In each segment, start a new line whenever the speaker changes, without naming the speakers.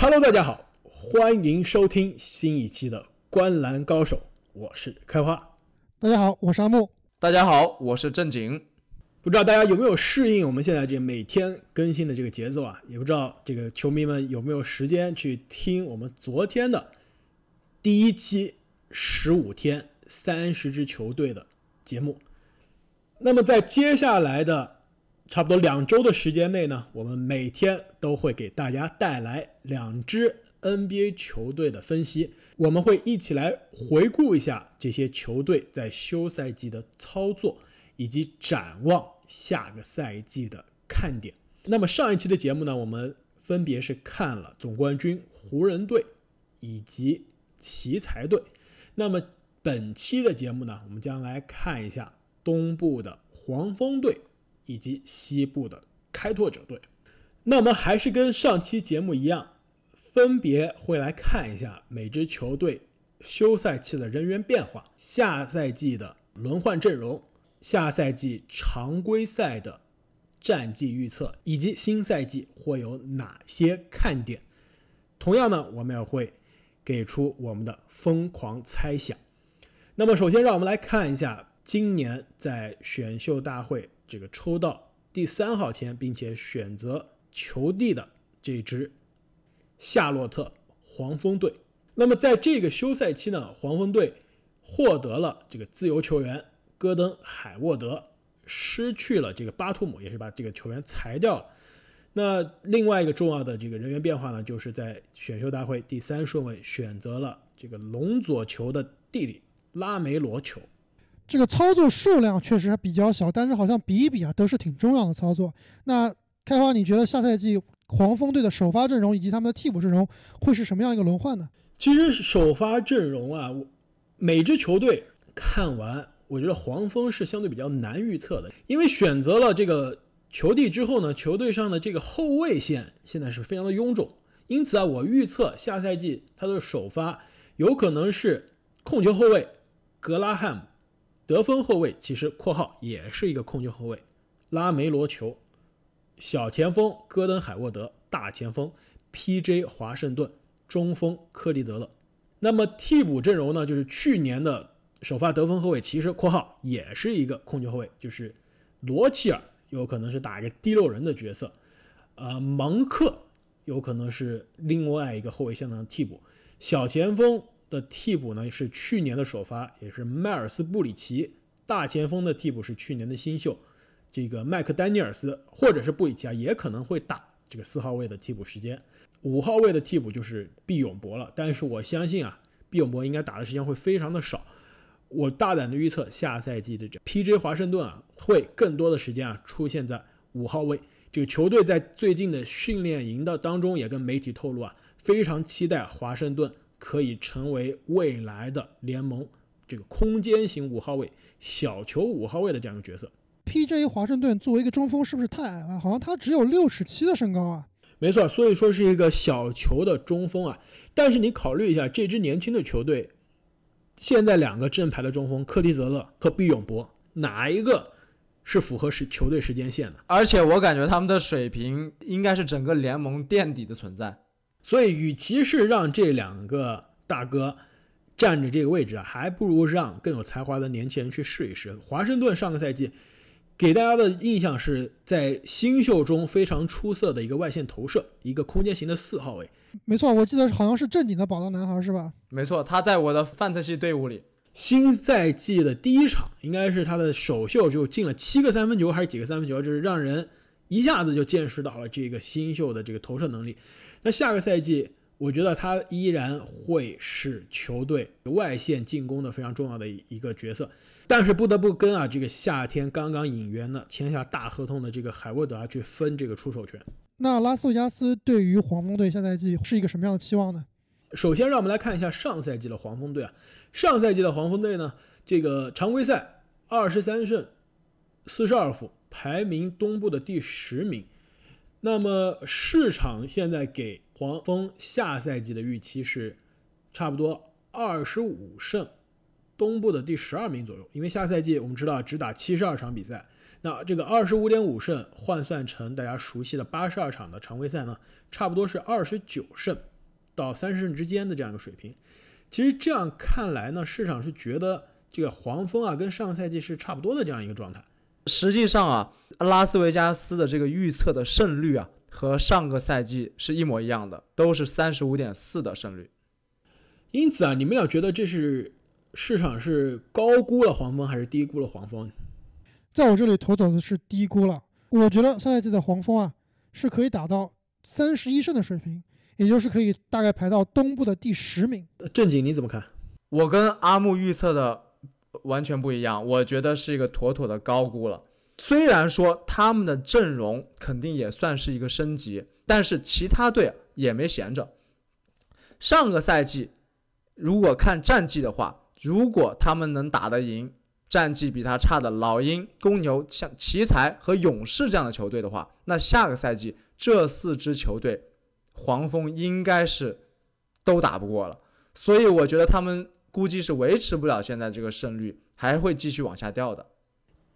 Hello，大家好，欢迎收听新一期的《观篮高手》，我是开花。
大家好，我是阿木。
大家好，我是正经。
不知道大家有没有适应我们现在这每天更新的这个节奏啊？也不知道这个球迷们有没有时间去听我们昨天的第一期十五天三十支球队的节目。那么在接下来的差不多两周的时间内呢，我们每天都会给大家带来两支 NBA 球队的分析，我们会一起来回顾一下这些球队在休赛季的操作，以及展望下个赛季的看点。那么上一期的节目呢，我们分别是看了总冠军湖人队以及奇才队。那么本期的节目呢，我们将来看一下东部的黄蜂队。以及西部的开拓者队，那我们还是跟上期节目一样，分别会来看一下每支球队休赛期的人员变化、下赛季的轮换阵容、下赛季常规赛的战绩预测，以及新赛季会有哪些看点。同样呢，我们也会给出我们的疯狂猜想。那么，首先让我们来看一下今年在选秀大会。这个抽到第三号签，并且选择球地的这支夏洛特黄蜂队。那么在这个休赛期呢，黄蜂队获得了这个自由球员戈登海沃德，失去了这个巴图姆，也是把这个球员裁掉了。那另外一个重要的这个人员变化呢，就是在选秀大会第三顺位选择了这个龙左球的弟弟拉梅罗球。
这个操作数量确实还比较小，但是好像比一比啊，都是挺重要的操作。那开花，你觉得下赛季黄蜂队的首发阵容以及他们的替补阵容会是什么样一个轮换呢？
其实首发阵容啊，每支球队看完，我觉得黄蜂是相对比较难预测的，因为选择了这个球地之后呢，球队上的这个后卫线现在是非常的臃肿，因此啊，我预测下赛季他的首发有可能是控球后卫格拉汉姆。得分后卫其实（括号）也是一个控球后卫，拉梅罗球，小前锋戈登海沃德，大前锋 P.J. 华盛顿，中锋科利泽勒。那么替补阵容呢？就是去年的首发得分后卫，其实（括号）也是一个控球后卫，就是罗齐尔有可能是打一个第六人的角色，呃，芒克有可能是另外一个后卫相当的替补，小前锋。的替补呢是去年的首发，也是迈尔斯布里奇。大前锋的替补是去年的新秀，这个麦克丹尼尔斯或者是布里奇啊，也可能会打这个四号位的替补时间。五号位的替补就是毕永博了，但是我相信啊，毕永博应该打的时间会非常的少。我大胆的预测，下赛季的这 P.J. 华盛顿啊，会更多的时间啊出现在五号位。这个球队在最近的训练营的当中也跟媒体透露啊，非常期待华盛顿。可以成为未来的联盟这个空间型五号位、小球五号位的这样一个角色。
P.J. 华盛顿作为一个中锋，是不是太矮了？好像他只有六尺七的身高啊。
没错，所以说是一个小球的中锋啊。但是你考虑一下，这支年轻的球队，现在两个正牌的中锋科蒂泽勒和毕永博，哪一个是符合是球队时间线的？
而且我感觉他们的水平应该是整个联盟垫底的存在。
所以，与其是让这两个大哥占着这个位置啊，还不如让更有才华的年轻人去试一试。华盛顿上个赛季给大家的印象是在新秀中非常出色的一个外线投射，一个空间型的四号位。
没错，我记得好像是正经的宝藏男孩，是吧？
没错，他在我的范特西队伍里，
新赛季的第一场应该是他的首秀就进了七个三分球，还是几个三分球，就是让人一下子就见识到了这个新秀的这个投射能力。那下个赛季，我觉得他依然会是球队外线进攻的非常重要的一个角色，但是不得不跟啊这个夏天刚刚引援的签下大合同的这个海沃德啊去分这个出手权。
那拉斯维加斯对于黄蜂队下赛季是一个什么样的期望呢？
首先，让我们来看一下上赛季的黄蜂队啊，上赛季的黄蜂队呢，这个常规赛二十三胜四十二负，排名东部的第十名。那么市场现在给黄蜂下赛季的预期是差不多二十五胜，东部的第十二名左右。因为下赛季我们知道只打七十二场比赛，那这个二十五点五胜换算成大家熟悉的八十二场的常规赛呢，差不多是二十九胜到三十胜之间的这样一个水平。其实这样看来呢，市场是觉得这个黄蜂啊跟上赛季是差不多的这样一个状态。
实际上啊，拉斯维加斯的这个预测的胜率啊，和上个赛季是一模一样的，都是三十五点四的胜率。
因此啊，你们俩觉得这是市场是高估了黄蜂还是低估了黄蜂？
在我这里，妥妥的是低估了。我觉得上赛季的黄蜂啊，是可以打到三十一胜的水平，也就是可以大概排到东部的第十名。
正经你怎么看？
我跟阿木预测的完全不一样，我觉得是一个妥妥的高估了。虽然说他们的阵容肯定也算是一个升级，但是其他队也没闲着。上个赛季。如果看战绩的话，如果他们能打得赢战绩比他差的老鹰、公牛、像奇才和勇士这样的球队的话，那下个赛季这四支球队，黄蜂应该是都打不过了。所以我觉得他们估计是维持不了现在这个胜率，还会继续往下掉的。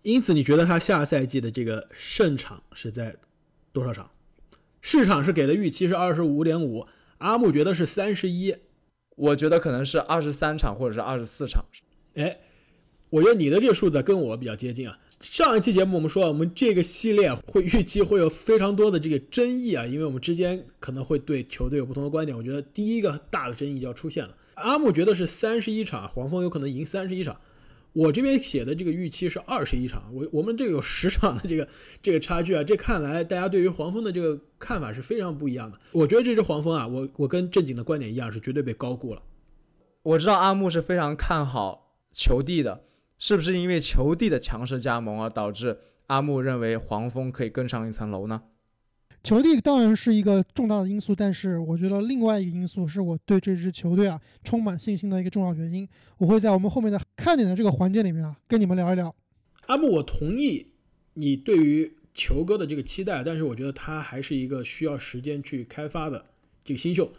因此，你觉得他下赛季的这个胜场是在多少场？市场是给的预期是二十五点五，阿木觉得是三十一。
我觉得可能是二十三场或者是二十四场，
哎，我觉得你的这个数字跟我比较接近啊。上一期节目我们说，我们这个系列会预期会有非常多的这个争议啊，因为我们之间可能会对球队有不同的观点。我觉得第一个大的争议就要出现了。阿木觉得是三十一场，黄蜂有可能赢三十一场。我这边写的这个预期是二十一场，我我们这个有十 场的这个这个差距啊，这看来大家对于黄蜂的这个看法是非常不一样的。我觉得这支黄蜂啊，我我跟正经的观点一样，是绝对被高估了。
我知道阿木是非常看好球帝的，是不是因为球帝的强势加盟而导致阿木认为黄蜂可以更上一层楼呢？
球队当然是一个重大的因素，但是我觉得另外一个因素是我对这支球队啊充满信心的一个重要原因。我会在我们后面的看点的这个环节里面啊跟你们聊一聊。
阿木，我同意你对于球哥的这个期待，但是我觉得他还是一个需要时间去开发的这个新秀。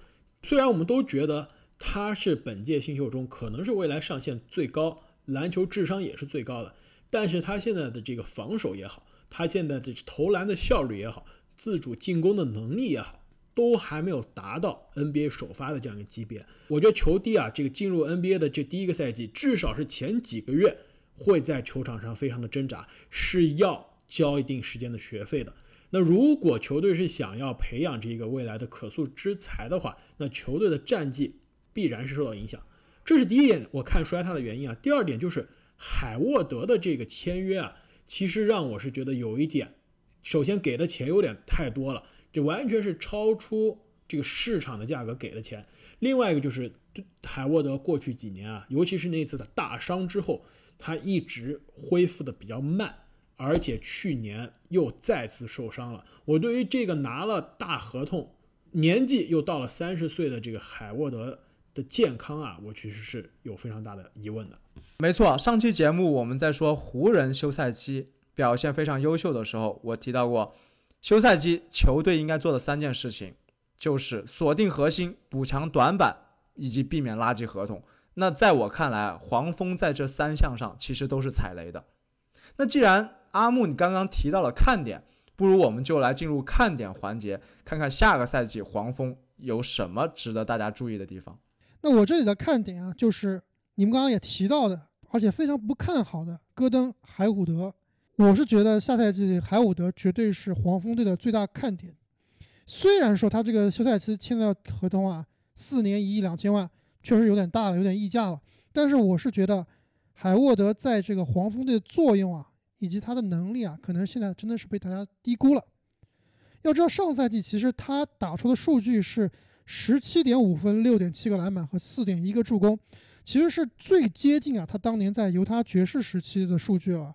虽然我们都觉得他是本届新秀中可能是未来上限最高、篮球智商也是最高的，但是他现在的这个防守也好，他现在的投篮的效率也好。自主进攻的能力也好，都还没有达到 NBA 首发的这样一个级别。我觉得球帝啊，这个进入 NBA 的这第一个赛季，至少是前几个月会在球场上非常的挣扎，是要交一定时间的学费的。那如果球队是想要培养这个未来的可塑之才的话，那球队的战绩必然是受到影响。这是第一点，我看衰他的原因啊。第二点就是海沃德的这个签约啊，其实让我是觉得有一点。首先给的钱有点太多了，这完全是超出这个市场的价格给的钱。另外一个就是海沃德过去几年啊，尤其是那次的大伤之后，他一直恢复的比较慢，而且去年又再次受伤了。我对于这个拿了大合同，年纪又到了三十岁的这个海沃德的健康啊，我其实是有非常大的疑问的。
没错，上期节目我们在说湖人休赛期。表现非常优秀的时候，我提到过，休赛期球队应该做的三件事情，就是锁定核心、补强短板以及避免垃圾合同。那在我看来，黄蜂在这三项上其实都是踩雷的。那既然阿木你刚刚提到了看点，不如我们就来进入看点环节，看看下个赛季黄蜂有什么值得大家注意的地方。
那我这里的看点啊，就是你们刚刚也提到的，而且非常不看好的戈登、海伍德。我是觉得下赛季海伍德绝对是黄蜂队的最大看点。虽然说他这个休赛期签的合同啊，四年一亿两千万，确实有点大了，有点溢价了。但是我是觉得海沃德在这个黄蜂队的作用啊，以及他的能力啊，可能现在真的是被大家低估了。要知道上赛季其实他打出的数据是十七点五分、六点七个篮板和四点一个助攻，其实是最接近啊他当年在犹他爵士时期的数据了。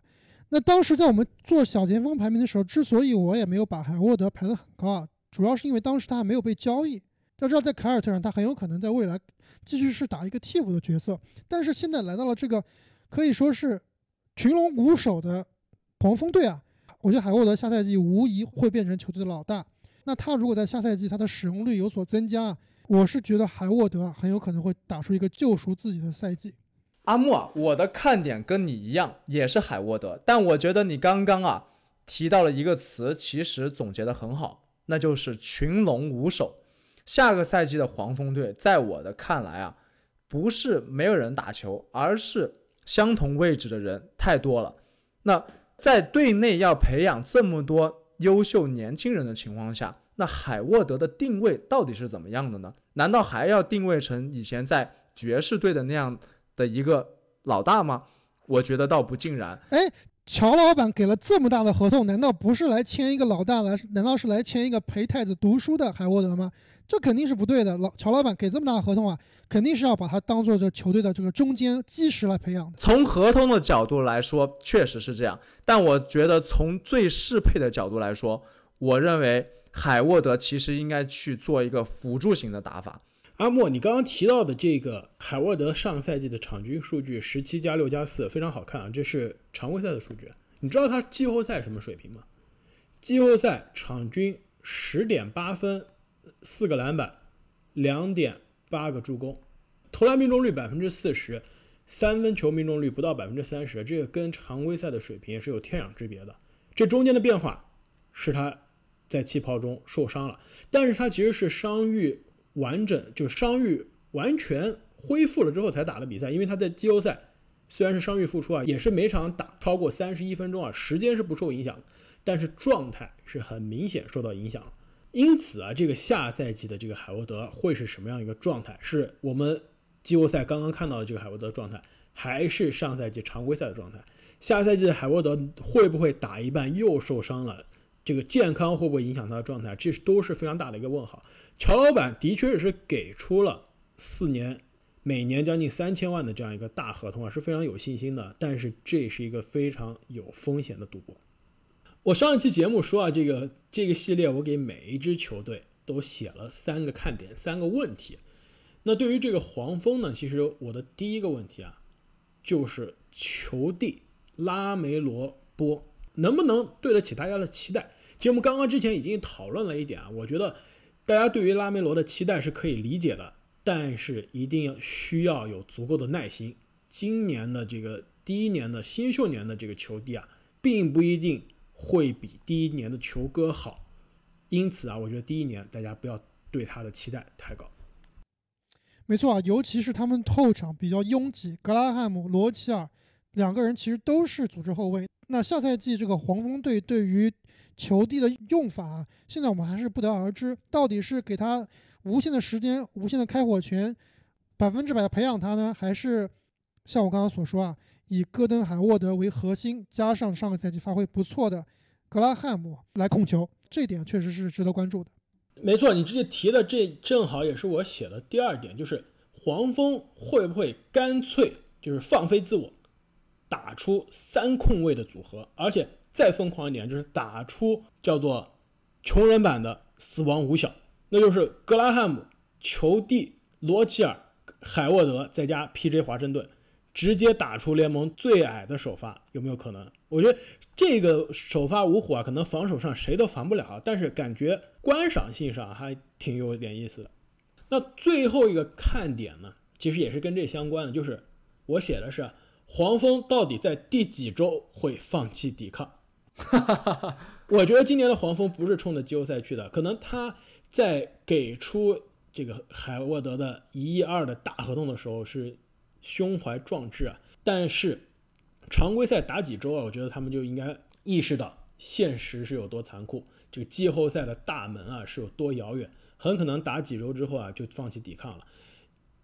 那当时在我们做小前锋排名的时候，之所以我也没有把海沃德排得很高啊，主要是因为当时他还没有被交易。要知道，在凯尔特人，他很有可能在未来继续是打一个替补的角色。但是现在来到了这个可以说是群龙无首的黄蜂队啊，我觉得海沃德下赛季无疑会变成球队的老大。那他如果在下赛季他的使用率有所增加，我是觉得海沃德很有可能会打出一个救赎自己的赛季。
阿木啊，我的看点跟你一样，也是海沃德，但我觉得你刚刚啊提到了一个词，其实总结的很好，那就是群龙无首。下个赛季的黄蜂队，在我的看来啊，不是没有人打球，而是相同位置的人太多了。那在队内要培养这么多优秀年轻人的情况下，那海沃德的定位到底是怎么样的呢？难道还要定位成以前在爵士队的那样的一个老大吗？我觉得倒不尽然。
哎，乔老板给了这么大的合同，难道不是来签一个老大来？难道是来签一个陪太子读书的海沃德吗？这肯定是不对的。老乔老板给这么大的合同啊，肯定是要把他当做这球队的这个中间基石来培养的。
从合同的角度来说，确实是这样。但我觉得从最适配的角度来说，我认为海沃德其实应该去做一个辅助型的打法。
阿莫，你刚刚提到的这个海沃德上赛季的场均数据十七加六加四，非常好看啊！这是常规赛的数据。你知道他季后赛什么水平吗？季后赛场均十点八分。四个篮板，两点八个助攻，投篮命中率百分之四十，三分球命中率不到百分之三十，这个跟常规赛的水平是有天壤之别的。这中间的变化是他在气泡中受伤了，但是他其实是伤愈完整，就伤愈完全恢复了之后才打的比赛。因为他在季后赛虽然是伤愈复出啊，也是每场打超过三十一分钟啊，时间是不受影响的，但是状态是很明显受到影响。因此啊，这个下赛季的这个海沃德会是什么样一个状态？是我们季后赛刚刚看到的这个海沃德状态，还是上赛季常规赛的状态？下赛季的海沃德会不会打一半又受伤了？这个健康会不会影响他的状态？这都是非常大的一个问号。乔老板的确是给出了四年，每年将近三千万的这样一个大合同啊，是非常有信心的。但是这是一个非常有风险的赌博。我上一期节目说啊，这个这个系列我给每一支球队都写了三个看点，三个问题。那对于这个黄蜂呢，其实我的第一个问题啊，就是球帝拉梅罗波能不能对得起大家的期待？其实我们刚刚之前已经讨论了一点啊，我觉得大家对于拉梅罗的期待是可以理解的，但是一定要需要有足够的耐心。今年的这个第一年的新秀年的这个球帝啊，并不一定。会比第一年的球哥好，因此啊，我觉得第一年大家不要对他的期待太高。
没错啊，尤其是他们后场比较拥挤，格拉汉姆、罗齐尔两个人其实都是组织后卫。那下赛季这个黄蜂队对于球帝的用法，现在我们还是不得而知，到底是给他无限的时间、无限的开火权，百分之百的培养他呢，还是像我刚刚所说啊？以戈登·海沃德为核心，加上上个赛季发挥不错的格拉汉姆来控球，这点确实是值得关注的。
没错，你直接提的这正好也是我写的第二点，就是黄蜂会不会干脆就是放飞自我，打出三控卫的组合，而且再疯狂一点，就是打出叫做穷人版的死亡五小，那就是格拉汉姆、裘蒂、罗齐尔、海沃德再加 P.J. 华盛顿。直接打出联盟最矮的首发有没有可能？我觉得这个首发五虎啊，可能防守上谁都防不了，但是感觉观赏性上还挺有点意思的。那最后一个看点呢，其实也是跟这相关的，就是我写的是黄蜂到底在第几周会放弃抵抗？哈哈哈我觉得今年的黄蜂不是冲着季后赛去的，可能他在给出这个海沃德的一亿二的大合同的时候是。胸怀壮志啊！但是常规赛打几周啊？我觉得他们就应该意识到现实是有多残酷，这个季后赛的大门啊是有多遥远。很可能打几周之后啊就放弃抵抗了，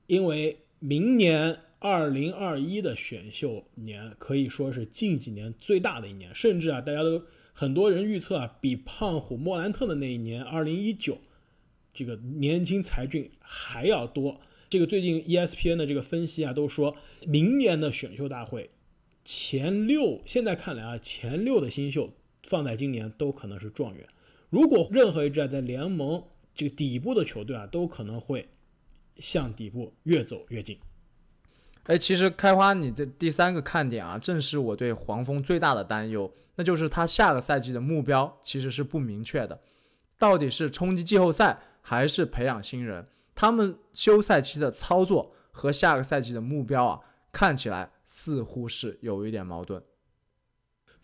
因为明年二零二一的选秀年可以说是近几年最大的一年，甚至啊大家都很多人预测啊比胖虎莫兰特的那一年二零一九这个年轻才俊还要多。这个最近 ESPN 的这个分析啊，都说明年的选秀大会前六，现在看来啊，前六的新秀放在今年都可能是状元。如果任何一支啊在联盟这个底部的球队啊，都可能会向底部越走越近。
哎，其实开花你的第三个看点啊，正是我对黄蜂最大的担忧，那就是他下个赛季的目标其实是不明确的，到底是冲击季后赛还是培养新人？他们休赛期的操作和下个赛季的目标啊，看起来似乎是有一点矛盾。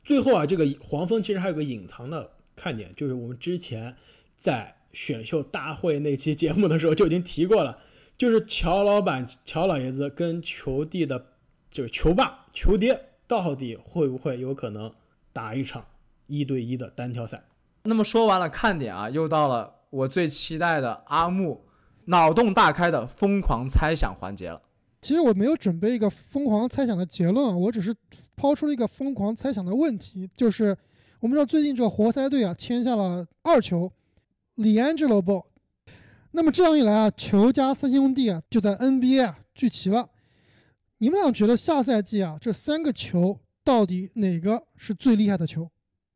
最后啊，这个黄蜂其实还有个隐藏的看点，就是我们之前在选秀大会那期节目的时候就已经提过了，就是乔老板、乔老爷子跟球弟的就是球爸、球爹，到底会不会有可能打一场一对一的单挑赛？
那么说完了看点啊，又到了我最期待的阿木脑洞大开的疯狂猜想环节了。
其实我没有准备一个疯狂猜想的结论啊，我只是抛出了一个疯狂猜想的问题，就是我们知道最近这个活塞队啊签下了二球里安 l o Ball，那么这样一来啊，球加三兄弟啊就在 NBA 啊聚齐了。你们俩觉得下赛季啊这三个球到底哪个是最厉害的球？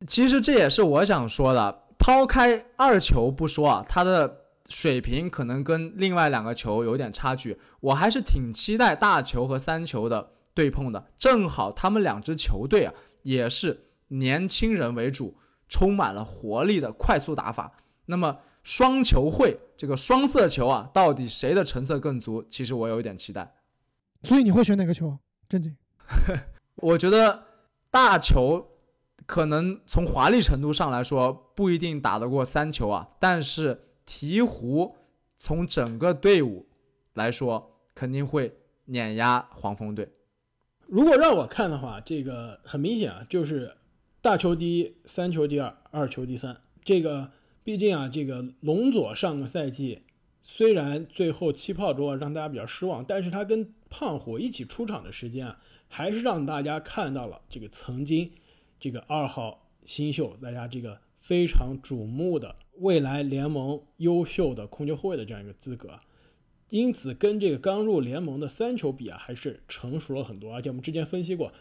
其实这也是我想说的，抛开二球不说啊，他的。水平可能跟另外两个球有点差距，我还是挺期待大球和三球的对碰的。正好他们两支球队啊，也是年轻人为主，充满了活力的快速打法。那么双球会这个双色球啊，到底谁的成色更足？其实我有一点期待。
所以你会选哪个球？正经？
我觉得大球可能从华丽程度上来说不一定打得过三球啊，但是。鹈鹕从整个队伍来说，肯定会碾压黄蜂队。
如果让我看的话，这个很明显啊，就是大球第一，三球第二，二球第三。这个毕竟啊，这个龙佐上个赛季虽然最后气泡中啊让大家比较失望，但是他跟胖虎一起出场的时间啊，还是让大家看到了这个曾经这个二号新秀，大家这个非常瞩目的。未来联盟优秀的控球后卫的这样一个资格，因此跟这个刚入联盟的三球比啊，还是成熟了很多。而且我们之前分析过，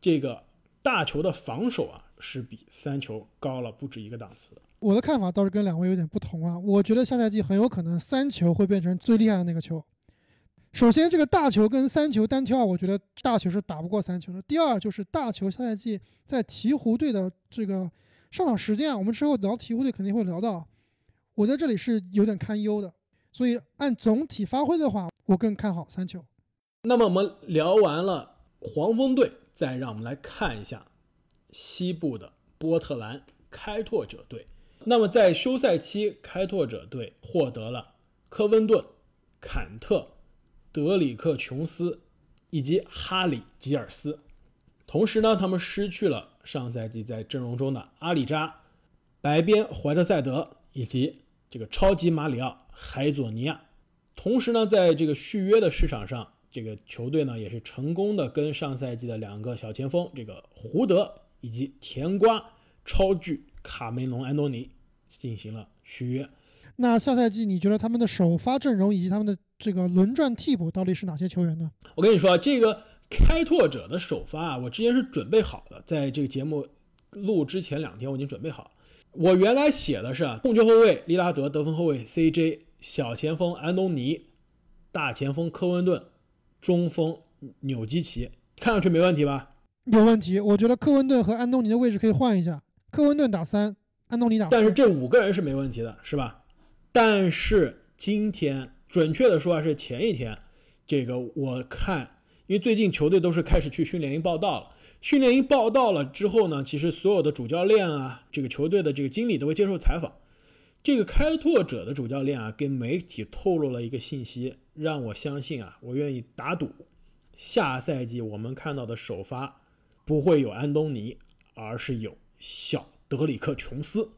这个大球的防守啊，是比三球高了不止一个档次的。
我的看法倒是跟两位有点不同啊，我觉得下赛季很有可能三球会变成最厉害的那个球。首先，这个大球跟三球单挑，我觉得大球是打不过三球的。第二，就是大球下赛季在鹈鹕队的这个。上场时间啊，我们之后聊鹈鹕队肯定会聊到。我在这里是有点堪忧的，所以按总体发挥的话，我更看好三球。
那么我们聊完了黄蜂队，再让我们来看一下西部的波特兰开拓者队。那么在休赛期，开拓者队获得了科温顿、坎特、德里克·琼斯以及哈里·吉尔斯，同时呢，他们失去了。上赛季在阵容中的阿里扎、白边怀特塞德以及这个超级马里奥海佐尼亚，同时呢，在这个续约的市场上，这个球队呢也是成功的跟上赛季的两个小前锋这个胡德以及甜瓜超巨卡梅隆安东尼进行了续约。
那下赛季你觉得他们的首发阵容以及他们的这个轮转替补到底是哪些球员呢？
我跟你说这个。开拓者的首发啊，我之前是准备好的，在这个节目录之前两天我已经准备好。我原来写的是控球后卫利拉德，得分后卫 CJ，小前锋安东尼，大前锋科温顿，中锋纽基奇，看上去没问题吧？
有问题，我觉得科温顿和安东尼的位置可以换一下，科温顿打三，安东尼打四。
但是这五个人是没问题的，是吧？但是今天，准确的说啊，是前一天，这个我看。因为最近球队都是开始去训练营报道了，训练营报道了之后呢，其实所有的主教练啊，这个球队的这个经理都会接受采访。这个开拓者的主教练啊，跟媒体透露了一个信息，让我相信啊，我愿意打赌，下赛季我们看到的首发不会有安东尼，而是有小德里克琼斯。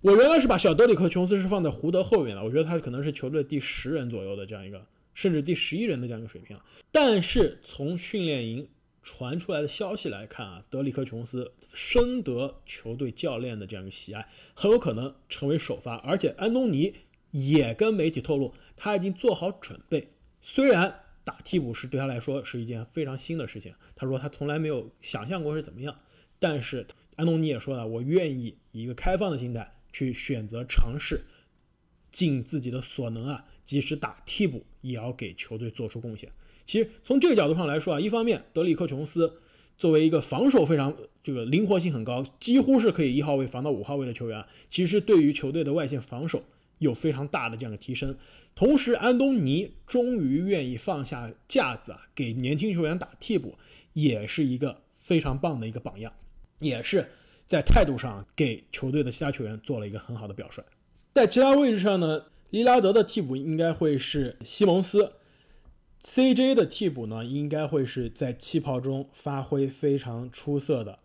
我原来是把小德里克琼斯是放在胡德后面的，我觉得他可能是球队第十人左右的这样一个。甚至第十一人的这样一个水平啊，但是从训练营传出来的消息来看啊，德里克琼斯深得球队教练的这样一个喜爱，很有可能成为首发。而且安东尼也跟媒体透露，他已经做好准备。虽然打替补是对他来说是一件非常新的事情，他说他从来没有想象过是怎么样。但是安东尼也说了，我愿意以一个开放的心态去选择尝试，尽自己的所能啊。即使打替补，也要给球队做出贡献。其实从这个角度上来说啊，一方面德里克琼斯作为一个防守非常这个灵活性很高，几乎是可以一号位防到五号位的球员，其实对于球队的外线防守有非常大的这样的提升。同时，安东尼终于愿意放下架子啊，给年轻球员打替补，也是一个非常棒的一个榜样，也是在态度上给球队的其他球员做了一个很好的表率。在其他位置上呢，利拉德的替补应该会是西蒙斯，CJ 的替补呢应该会是在气泡中发挥非常出色的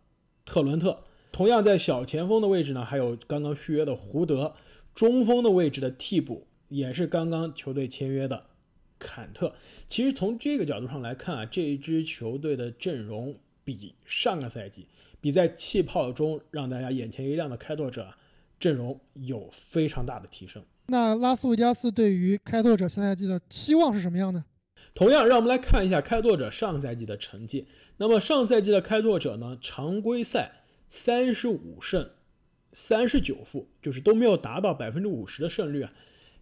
特伦特。同样在小前锋的位置呢，还有刚刚续约的胡德，中锋的位置的替补。也是刚刚球队签约的坎特。其实从这个角度上来看啊，这一支球队的阵容比上个赛季，比在气泡中让大家眼前一亮的开拓者阵容有非常大的提升。
那拉斯维加斯对于开拓者下赛季的期望是什么样呢？
同样，让我们来看一下开拓者上赛季的成绩。那么上赛季的开拓者呢，常规赛三十五胜三十九负，就是都没有达到百分之五十的胜率啊。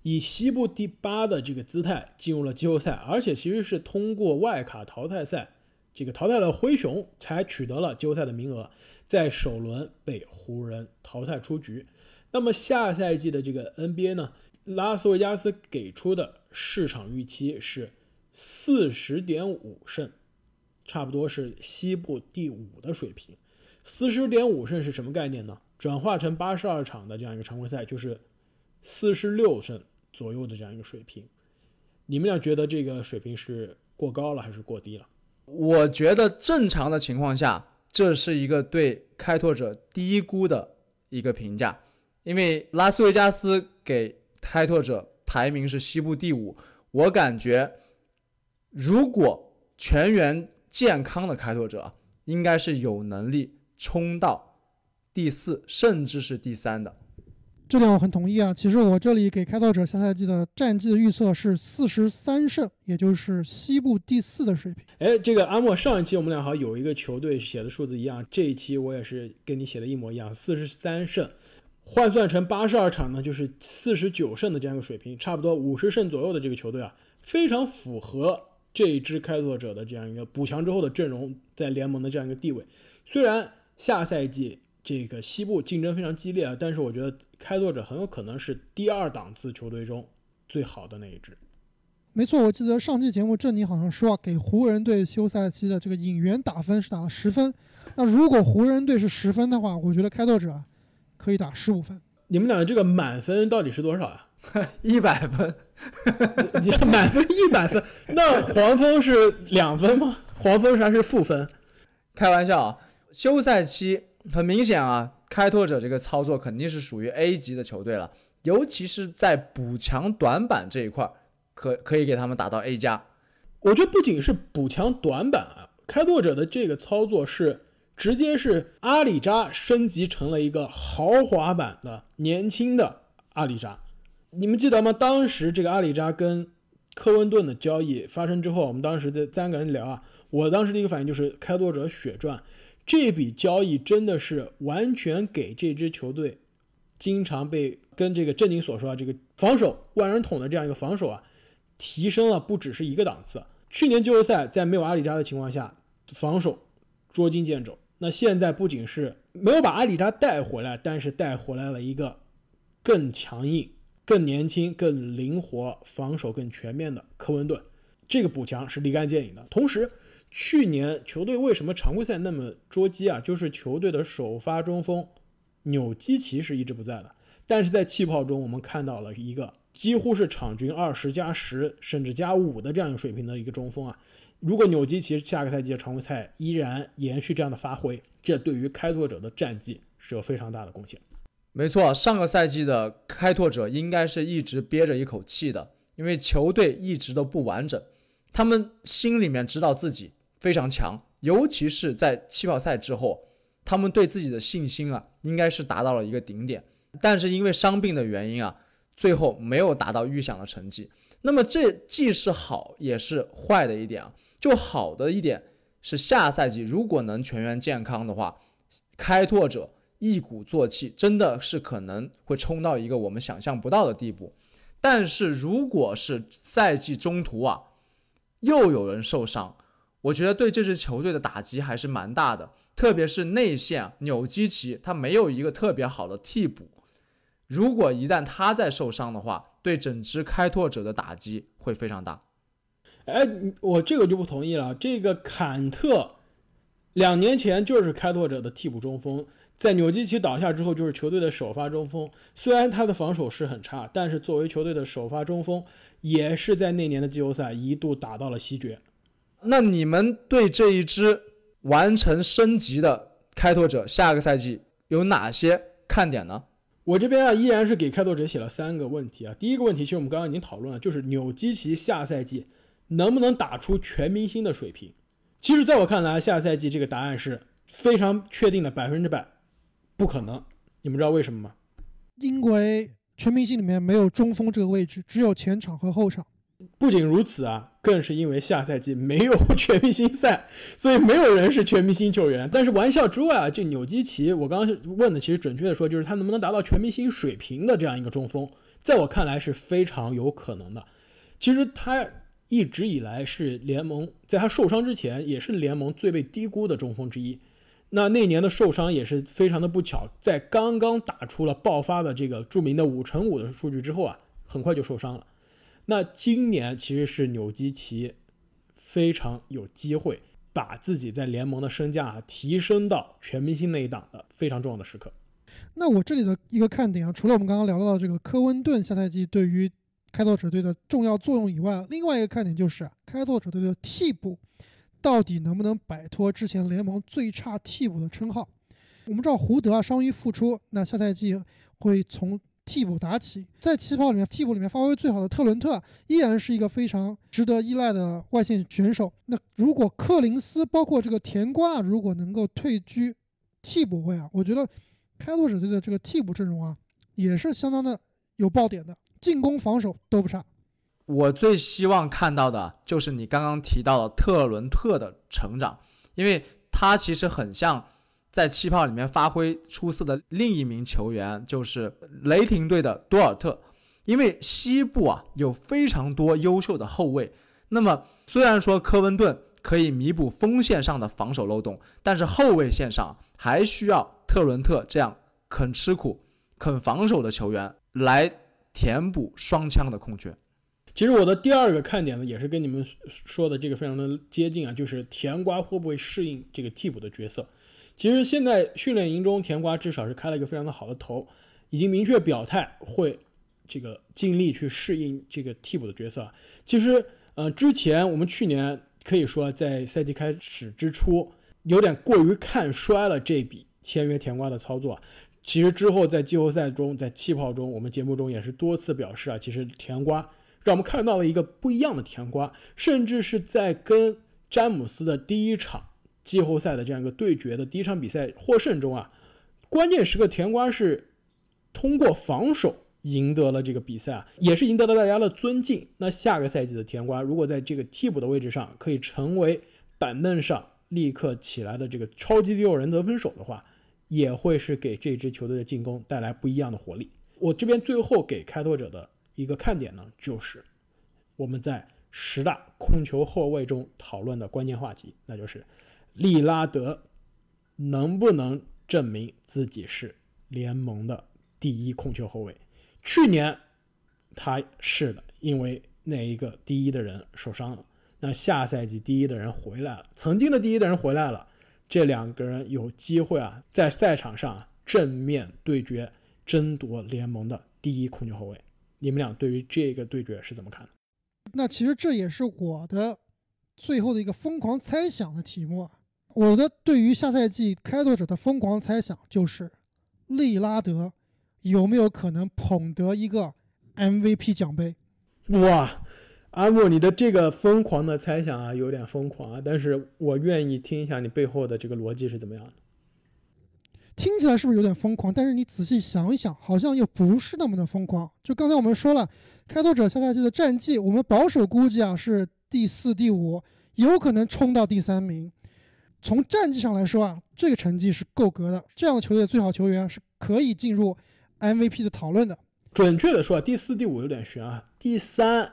以西部第八的这个姿态进入了季后赛，而且其实是通过外卡淘汰赛，这个淘汰了灰熊，才取得了季后赛的名额，在首轮被湖人淘汰出局。那么下赛季的这个 NBA 呢，拉斯维加斯给出的市场预期是四十点五胜，差不多是西部第五的水平。四十点五胜是什么概念呢？转化成八十二场的这样一个常规赛，就是四十六胜。左右的这样一个水平，你们俩觉得这个水平是过高了还是过低了？
我觉得正常的情况下，这是一个对开拓者低估的一个评价，因为拉斯维加斯给开拓者排名是西部第五，我感觉如果全员健康的开拓者，应该是有能力冲到第四，甚至是第三的。
这点我很同意啊。其实我这里给开拓者下赛季的战绩的预测是四十三胜，也就是西部第四的水平。
哎，这个阿莫，上一期我们俩好像有一个球队写的数字一样，这一期我也是跟你写的一模一样，四十三胜，换算成八十二场呢，就是四十九胜的这样一个水平，差不多五十胜左右的这个球队啊，非常符合这一支开拓者的这样一个补强之后的阵容在联盟的这样一个地位。虽然下赛季。这个西部竞争非常激烈啊，但是我觉得开拓者很有可能是第二档次球队中最好的那一支。
没错，我记得上期节目郑宁好像说啊，给湖人队休赛期的这个引援打分是打了十分。那如果湖人队是十分的话，我觉得开拓者可以打十五分。
你们俩的这个满分到底是多少啊？
一百分？
满分一百分？那黄蜂是两分吗？黄蜂还是负分？
开玩笑啊，休赛期。很明显啊，开拓者这个操作肯定是属于 A 级的球队了，尤其是在补强短板这一块，可可以给他们打到 A 加。
我觉得不仅是补强短板啊，开拓者的这个操作是直接是阿里扎升级成了一个豪华版的年轻的阿里扎。你们记得吗？当时这个阿里扎跟科温顿的交易发生之后，我们当时在三个人聊啊，我当时的一个反应就是开拓者血赚。这笔交易真的是完全给这支球队，经常被跟这个正经所说啊，这个防守万人捅的这样一个防守啊，提升了不只是一个档次。去年季后赛在没有阿里扎的情况下，防守捉襟见肘。那现在不仅是没有把阿里扎带回来，但是带回来了一个更强硬、更年轻、更灵活、防守更全面的科文顿。这个补强是立竿见影的，同时。去年球队为什么常规赛那么捉鸡啊？就是球队的首发中锋纽基奇是一直不在的，但是在气泡中我们看到了一个几乎是场均二十加十甚至加五的这样一个水平的一个中锋啊。如果纽基奇下个赛季的常规赛依然延续这样的发挥，这对于开拓者的战绩是有非常大的贡献。
没错，上个赛季的开拓者应该是一直憋着一口气的，因为球队一直都不完整，他们心里面知道自己。非常强，尤其是在气泡赛之后，他们对自己的信心啊，应该是达到了一个顶点。但是因为伤病的原因啊，最后没有达到预想的成绩。那么这既是好也是坏的一点啊。就好的一点是，下赛季如果能全员健康的话，开拓者一鼓作气，真的是可能会冲到一个我们想象不到的地步。但是如果是赛季中途啊，又有人受伤，我觉得对这支球队的打击还是蛮大的，特别是内线纽基奇，他没有一个特别好的替补。如果一旦他再受伤的话，对整支开拓者的打击会非常大。
哎，我这个就不同意了。这个坎特两年前就是开拓者的替补中锋，在纽基奇倒下之后就是球队的首发中锋。虽然他的防守是很差，但是作为球队的首发中锋，也是在那年的季后赛一度打到了西决。
那你们对这一支完成升级的开拓者下个赛季有哪些看点呢？
我这边啊，依然是给开拓者写了三个问题啊。第一个问题，其实我们刚刚已经讨论了，就是纽基奇下赛季能不能打出全明星的水平。其实，在我看来，下赛季这个答案是非常确定的，百分之百不可能。你们知道为什么吗？
因为全明星里面没有中锋这个位置，只有前场和后场。
不仅如此啊，更是因为下赛季没有 全明星赛，所以没有人是全明星球员。但是玩笑之外啊，这纽基奇，我刚刚问的其实准确的说，就是他能不能达到全明星水平的这样一个中锋，在我看来是非常有可能的。其实他一直以来是联盟在他受伤之前也是联盟最被低估的中锋之一。那那年的受伤也是非常的不巧，在刚刚打出了爆发的这个著名的五乘五的数据之后啊，很快就受伤了。那今年其实是纽基奇非常有机会把自己在联盟的身价提升到全明星那一档的非常重要的时刻。
那我这里的一个看点啊，除了我们刚刚聊到的这个科温顿下赛季对于开拓者队的重要作用以外，另外一个看点就是开拓者队的替补到底能不能摆脱之前联盟最差替补的称号？我们知道胡德啊伤愈复出，那下赛季会从。替补打起，在起跑里面，替补里面发挥最好的特伦特依然是一个非常值得依赖的外线选手。那如果克林斯包括这个甜瓜如果能够退居替补位啊，我觉得开拓者队的这个替补阵容啊也是相当的有爆点的，进攻防守都不差。
我最希望看到的就是你刚刚提到的特伦特的成长，因为他其实很像。在气泡里面发挥出色的另一名球员就是雷霆队的多尔特，因为西部啊有非常多优秀的后卫。那么虽然说科温顿可以弥补锋线上的防守漏洞，但是后卫线上还需要特伦特这样肯吃苦、肯防守的球员来填补双枪的空缺。
其实我的第二个看点呢，也是跟你们说的这个非常的接近啊，就是甜瓜会不会适应这个替补的角色。其实现在训练营中，甜瓜至少是开了一个非常的好的头，已经明确表态会这个尽力去适应这个替补的角色。其实，呃，之前我们去年可以说在赛季开始之初有点过于看衰了这笔签约甜瓜的操作。其实之后在季后赛中，在气泡中，我们节目中也是多次表示啊，其实甜瓜让我们看到了一个不一样的甜瓜，甚至是在跟詹姆斯的第一场。季后赛的这样一个对决的第一场比赛获胜中啊，关键时刻甜瓜是通过防守赢得了这个比赛啊，也是赢得了大家的尊敬。那下个赛季的甜瓜如果在这个替补的位置上可以成为板凳上立刻起来的这个超级第六人得分手的话，也会是给这支球队的进攻带来不一样的活力。我这边最后给开拓者的一个看点呢，就是我们在十大控球后卫中讨论的关键话题，那就是。利拉德能不能证明自己是联盟的第一控球后卫？去年他是的，因为那一个第一的人受伤了。那下赛季第一的人回来了，曾经的第一的人回来了，这两个人有机会啊，在赛场上正面对决，争夺联盟的第一控球后卫。你们俩对于这个对决是怎么看的？
那其实这也是我的最后的一个疯狂猜想的题目。我的对于下赛季开拓者的疯狂猜想就是，利拉德有没有可能捧得一个 MVP 奖杯？
哇，阿莫，你的这个疯狂的猜想啊，有点疯狂啊！但是我愿意听一下你背后的这个逻辑是怎么样的。
听起来是不是有点疯狂？但是你仔细想一想，好像又不是那么的疯狂。就刚才我们说了，开拓者下赛季的战绩，我们保守估计啊是第四、第五，有可能冲到第三名。从战绩上来说啊，这个成绩是够格的。这样的球队最好球员是可以进入 MVP 的讨论的。
准确的说啊，第四、第五有点悬啊。第三，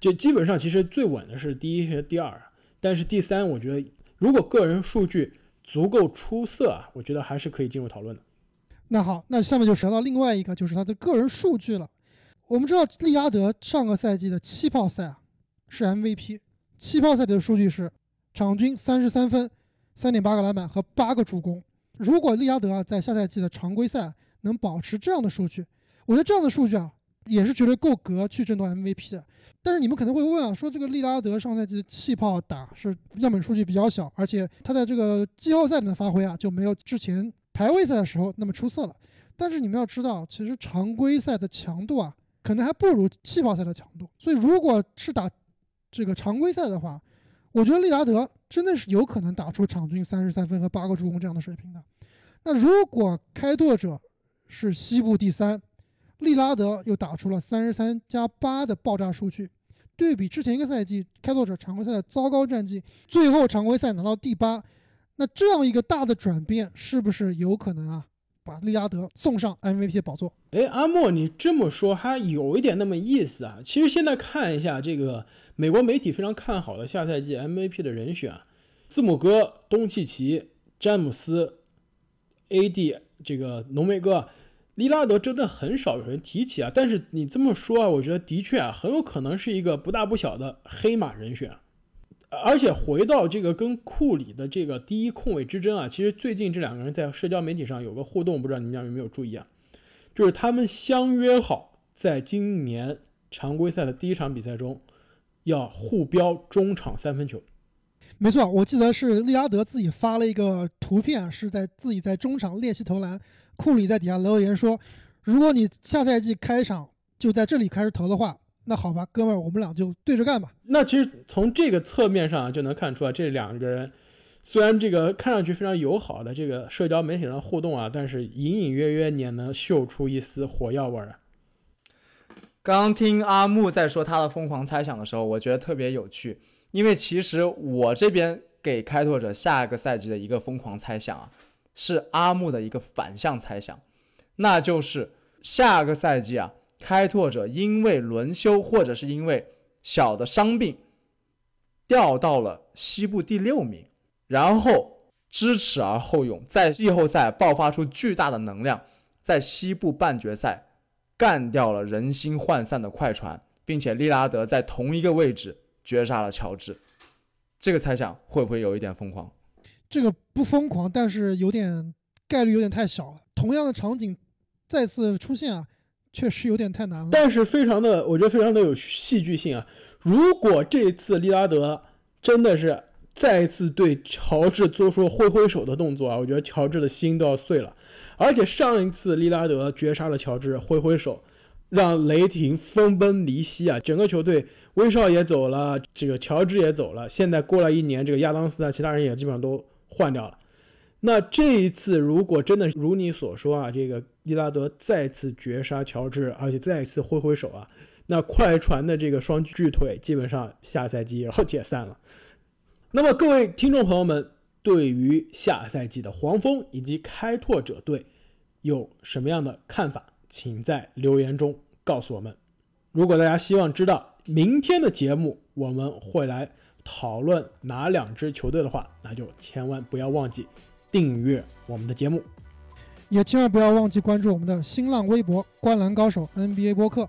就基本上其实最稳的是第一和第二。但是第三，我觉得如果个人数据足够出色啊，我觉得还是可以进入讨论的。
那好，那下面就聊到另外一个，就是他的个人数据了。我们知道利拉德上个赛季的气泡赛啊是 MVP，气泡赛的数据是场均三十三分、三点八个篮板和八个助攻。如果利拉德啊在下赛季的常规赛能保持这样的数据，我觉得这样的数据啊也是绝对够格去争夺 MVP 的。但是你们可能会问啊，说这个利拉德上赛季的气泡打是样本数据比较小，而且他在这个季后赛里的发挥啊就没有之前排位赛的时候那么出色了。但是你们要知道，其实常规赛的强度啊。可能还不如气泡赛的强度，所以如果是打这个常规赛的话，我觉得利拉德真的是有可能打出场均三十三分和八个助攻这样的水平的。那如果开拓者是西部第三，利拉德又打出了三十三加八的爆炸数据，对比之前一个赛季开拓者常规赛的糟糕战绩，最后常规赛拿到第八，那这样一个大的转变是不是有可能啊？把利拉德送上 MVP 宝座。
哎，阿莫，你这么说还有一点那么意思啊。其实现在看一下这个美国媒体非常看好的下赛季 MVP 的人选，字母哥、东契奇、詹姆斯、AD，这个浓眉哥，利拉德真的很少有人提起啊。但是你这么说啊，我觉得的确啊，很有可能是一个不大不小的黑马人选。而且回到这个跟库里的这个第一控卫之争啊，其实最近这两个人在社交媒体上有个互动，不知道你们俩有没有注意啊？就是他们相约好在今年常规赛的第一场比赛中要互飙中场三分球。
没错，我记得是利拉德自己发了一个图片，是在自己在中场练习投篮，库里在底下留言说：“如果你下赛季开场就在这里开始投的话。”那好吧，哥们儿，我们俩就对着干吧。
那其实从这个侧面上就能看出来，这两个人虽然这个看上去非常友好的这个社交媒体上互动啊，但是隐隐约约也能嗅出一丝火药味儿。
刚听阿木在说他的疯狂猜想的时候，我觉得特别有趣，因为其实我这边给开拓者下一个赛季的一个疯狂猜想啊，是阿木的一个反向猜想，那就是下个赛季啊。开拓者因为轮休或者是因为小的伤病，掉到了西部第六名，然后知耻而后勇，在季后赛爆发出巨大的能量，在西部半决赛干掉了人心涣散的快船，并且利拉德在同一个位置绝杀了乔治。这个猜想会不会有一点疯狂？
这个不疯狂，但是有点概率有点太小了。同样的场景再次出现啊！确实有点太难了，
但是非常的，我觉得非常的有戏剧性啊！如果这次利拉德真的是再次对乔治做出挥挥手的动作啊，我觉得乔治的心都要碎了。而且上一次利拉德绝杀了乔治，挥挥手，让雷霆分崩离析啊！整个球队威少也走了，这个乔治也走了，现在过了一年，这个亚当斯啊，其他人也基本上都换掉了。那这一次，如果真的如你所说啊，这个利拉德再次绝杀乔治，而且再一次挥挥手啊，那快船的这个双巨腿基本上下赛季也要解散了。那么各位听众朋友们，对于下赛季的黄蜂以及开拓者队有什么样的看法，请在留言中告诉我们。如果大家希望知道明天的节目我们会来讨论哪两支球队的话，那就千万不要忘记。订阅我们的节目，
也千万不要忘记关注我们的新浪微博“观篮高手 NBA 播客”。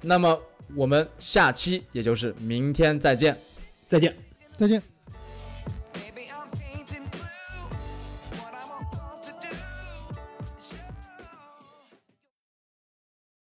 那么我们下期，也就是明天再见，
再见，
再见。